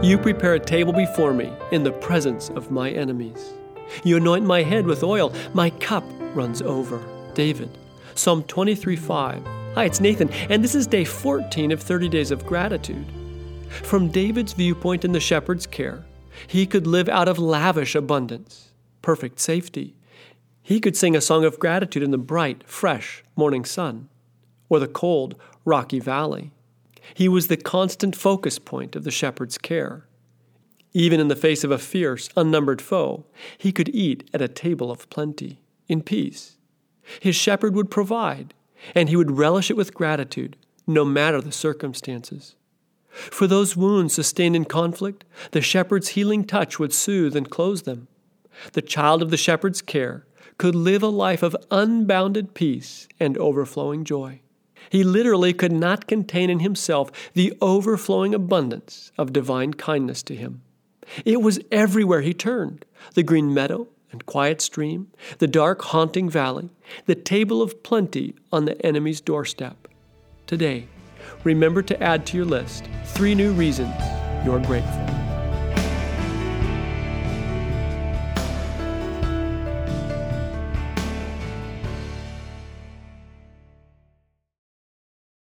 You prepare a table before me in the presence of my enemies. You anoint my head with oil, my cup runs over. David, Psalm 23 5. Hi, it's Nathan, and this is day 14 of 30 Days of Gratitude. From David's viewpoint in the shepherd's care, he could live out of lavish abundance, perfect safety. He could sing a song of gratitude in the bright, fresh morning sun, or the cold, rocky valley. He was the constant focus point of the shepherd's care. Even in the face of a fierce, unnumbered foe, he could eat at a table of plenty, in peace. His shepherd would provide, and he would relish it with gratitude, no matter the circumstances. For those wounds sustained in conflict, the shepherd's healing touch would soothe and close them. The child of the shepherd's care could live a life of unbounded peace and overflowing joy. He literally could not contain in himself the overflowing abundance of divine kindness to him. It was everywhere he turned the green meadow and quiet stream, the dark, haunting valley, the table of plenty on the enemy's doorstep. Today, remember to add to your list three new reasons you're grateful.